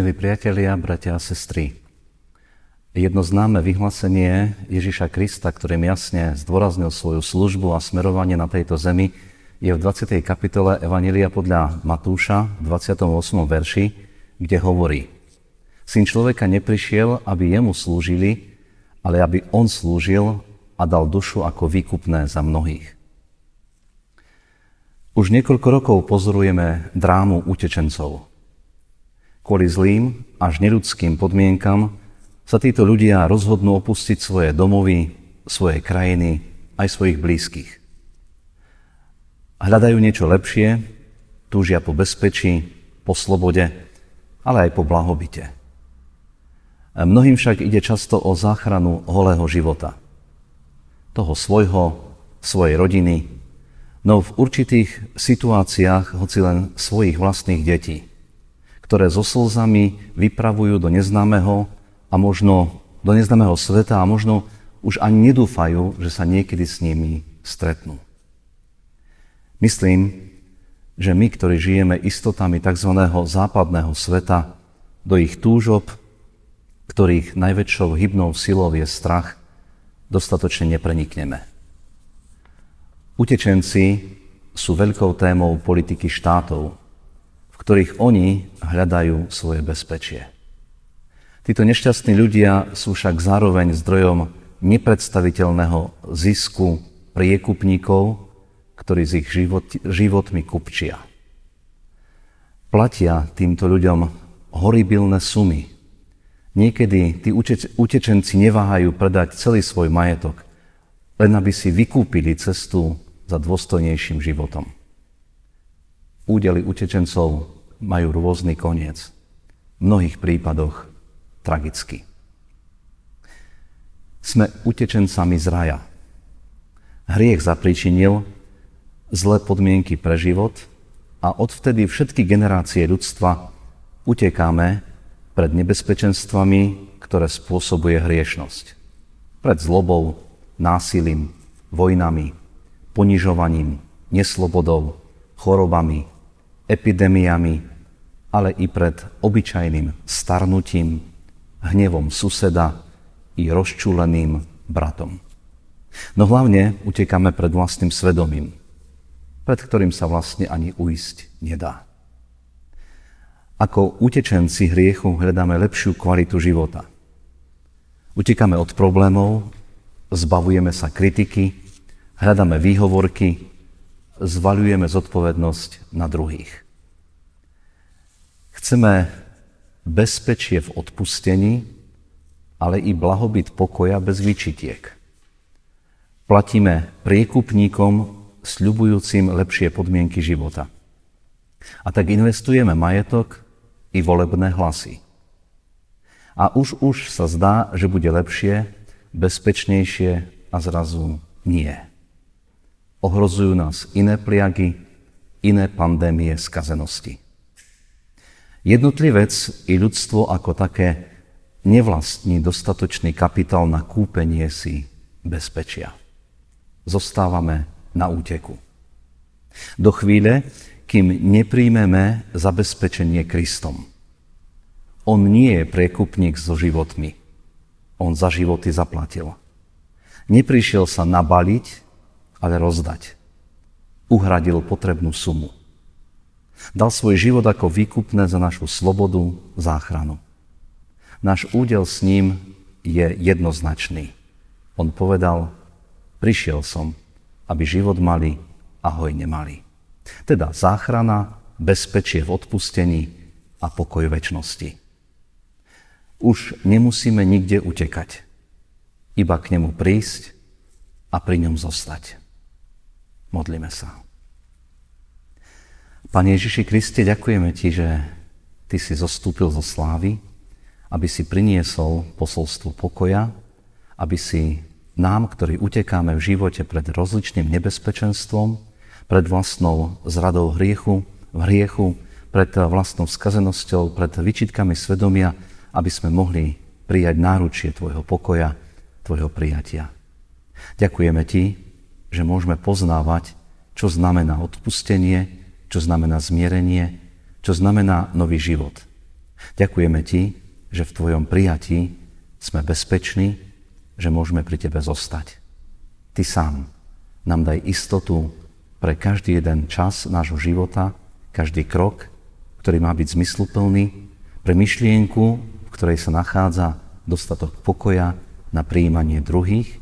Milí priatelia, bratia a sestry, jedno známe vyhlásenie Ježiša Krista, ktorým jasne zdôraznil svoju službu a smerovanie na tejto zemi, je v 20. kapitole Evanília podľa Matúša v 28. verši, kde hovorí Syn človeka neprišiel, aby jemu slúžili, ale aby on slúžil a dal dušu ako výkupné za mnohých. Už niekoľko rokov pozorujeme drámu utečencov – Kvôli zlým až neludským podmienkam sa títo ľudia rozhodnú opustiť svoje domovy, svoje krajiny, aj svojich blízkych. Hľadajú niečo lepšie, túžia po bezpečí, po slobode, ale aj po blahobite. Mnohým však ide často o záchranu holého života. Toho svojho, svojej rodiny, no v určitých situáciách hoci len svojich vlastných detí ktoré so slzami vypravujú do neznámeho a možno do neznámeho sveta a možno už ani nedúfajú, že sa niekedy s nimi stretnú. Myslím, že my, ktorí žijeme istotami tzv. západného sveta, do ich túžob, ktorých najväčšou hybnou silou je strach, dostatočne neprenikneme. Utečenci sú veľkou témou politiky štátov, ktorých oni hľadajú svoje bezpečie. Títo nešťastní ľudia sú však zároveň zdrojom nepredstaviteľného zisku priekupníkov, ktorí z ich život, životmi kupčia. Platia týmto ľuďom horibilné sumy. Niekedy tí utečenci neváhajú predať celý svoj majetok, len aby si vykúpili cestu za dôstojnejším životom údely utečencov majú rôzny koniec. V mnohých prípadoch tragicky. Sme utečencami z raja. Hriech zapričinil zlé podmienky pre život a odvtedy všetky generácie ľudstva utekáme pred nebezpečenstvami, ktoré spôsobuje hriešnosť. Pred zlobou, násilím, vojnami, ponižovaním, neslobodou, chorobami, epidémiami, ale i pred obyčajným starnutím, hnevom suseda i rozčúleným bratom. No hlavne utekáme pred vlastným svedomím, pred ktorým sa vlastne ani uísť nedá. Ako utečenci hriechu hľadáme lepšiu kvalitu života. Utekáme od problémov, zbavujeme sa kritiky, hľadáme výhovorky, zvaľujeme zodpovednosť na druhých. Chceme bezpečie v odpustení, ale i blahobyt pokoja bez vyčitiek. Platíme priekupníkom sľubujúcim lepšie podmienky života. A tak investujeme majetok i volebné hlasy. A už už sa zdá, že bude lepšie, bezpečnejšie a zrazu nie. Ohrozujú nás iné pliagy, iné pandémie skazenosti. Jednotlivec i ľudstvo ako také nevlastní dostatočný kapitál na kúpenie si bezpečia. Zostávame na úteku. Do chvíle, kým nepríjmeme zabezpečenie Kristom. On nie je prekupník so životmi. On za životy zaplatil. Neprišiel sa nabaliť, ale rozdať. Uhradil potrebnú sumu. Dal svoj život ako výkupné za našu slobodu, záchranu. Náš údel s ním je jednoznačný. On povedal, prišiel som, aby život mali a hoj nemali. Teda záchrana, bezpečie v odpustení a pokoj väčšnosti. Už nemusíme nikde utekať, iba k nemu prísť a pri ňom zostať. Modlíme sa. Pane Ježiši Kriste, ďakujeme Ti, že Ty si zostúpil zo slávy, aby si priniesol posolstvo pokoja, aby si nám, ktorí utekáme v živote pred rozličným nebezpečenstvom, pred vlastnou zradou hriechu, v hriechu, pred vlastnou skazenosťou, pred vyčitkami svedomia, aby sme mohli prijať náručie Tvojho pokoja, Tvojho prijatia. Ďakujeme Ti, že môžeme poznávať, čo znamená odpustenie, čo znamená zmierenie, čo znamená nový život. Ďakujeme Ti, že v Tvojom prijatí sme bezpeční, že môžeme pri Tebe zostať. Ty sám nám daj istotu pre každý jeden čas nášho života, každý krok, ktorý má byť zmysluplný, pre myšlienku, v ktorej sa nachádza dostatok pokoja na príjmanie druhých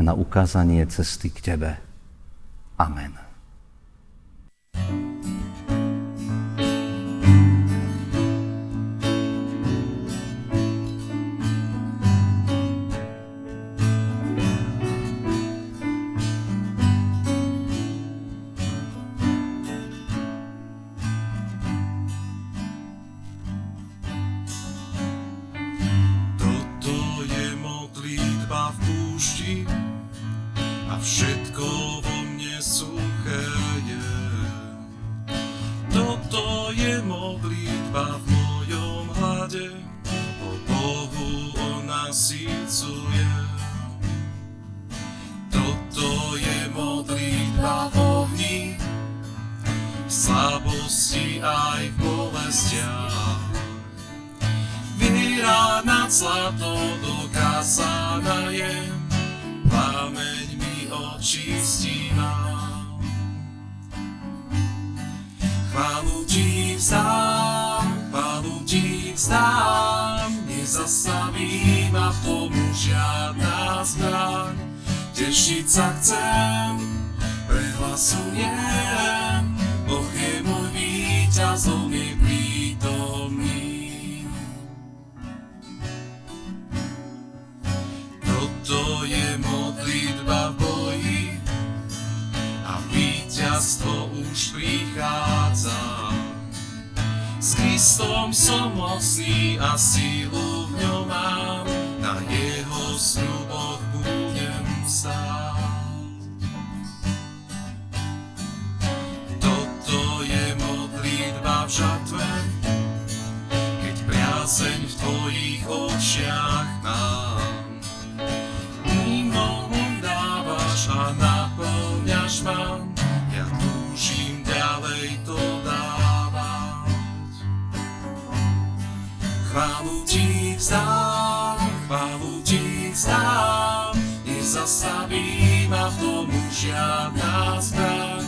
a na ukázanie cesty k Tebe. Amen. Nasícuje. Toto je modlitba v ohni, v slabosti aj v bolestiach. Viera nad zlato dokázaná je, plameň mi očistí nám. Chválu ti vzdám, vzdám, nezastaví ma v tom žiadna zbraň. Tešiť sa chcem, prehlasujem, Boh je môj víťaz, on je Kristom som mocný a sílu v ňom mám, na jeho sľuboch budem stáť. Toto je modlitba v žatve, keď priazeň v tvojich očiach Chválu ti vzdám, chválu ti vzdám, nezastaví ma v tom žiadna zbraň.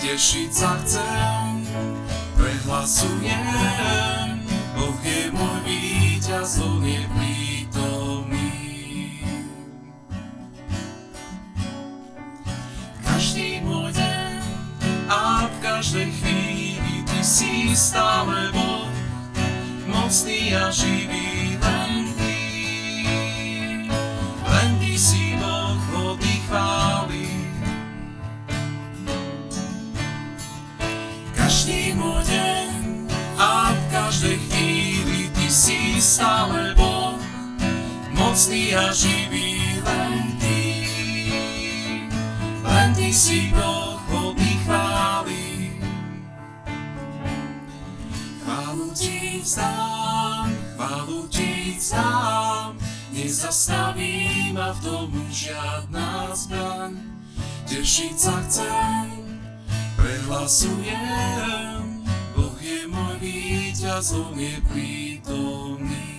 Tešiť sa chcem, prehlasujem, Boh je môj víťaz, on je prítomný. Každý môj deň a v každej chvíli ty si stále Boh, mocný a živý len ty. Len ty si Boh hodný chvály. Každý môj deň a v každej chvíli ty si stále Boh, mocný a živý len ty. Len ty si Boh vzdám, chválu ti vzdám, nezastaví ma v tom žiadna zbraň. Tešiť sa chcem, prehlasujem, Boh je môj víťaz, on je prítomný.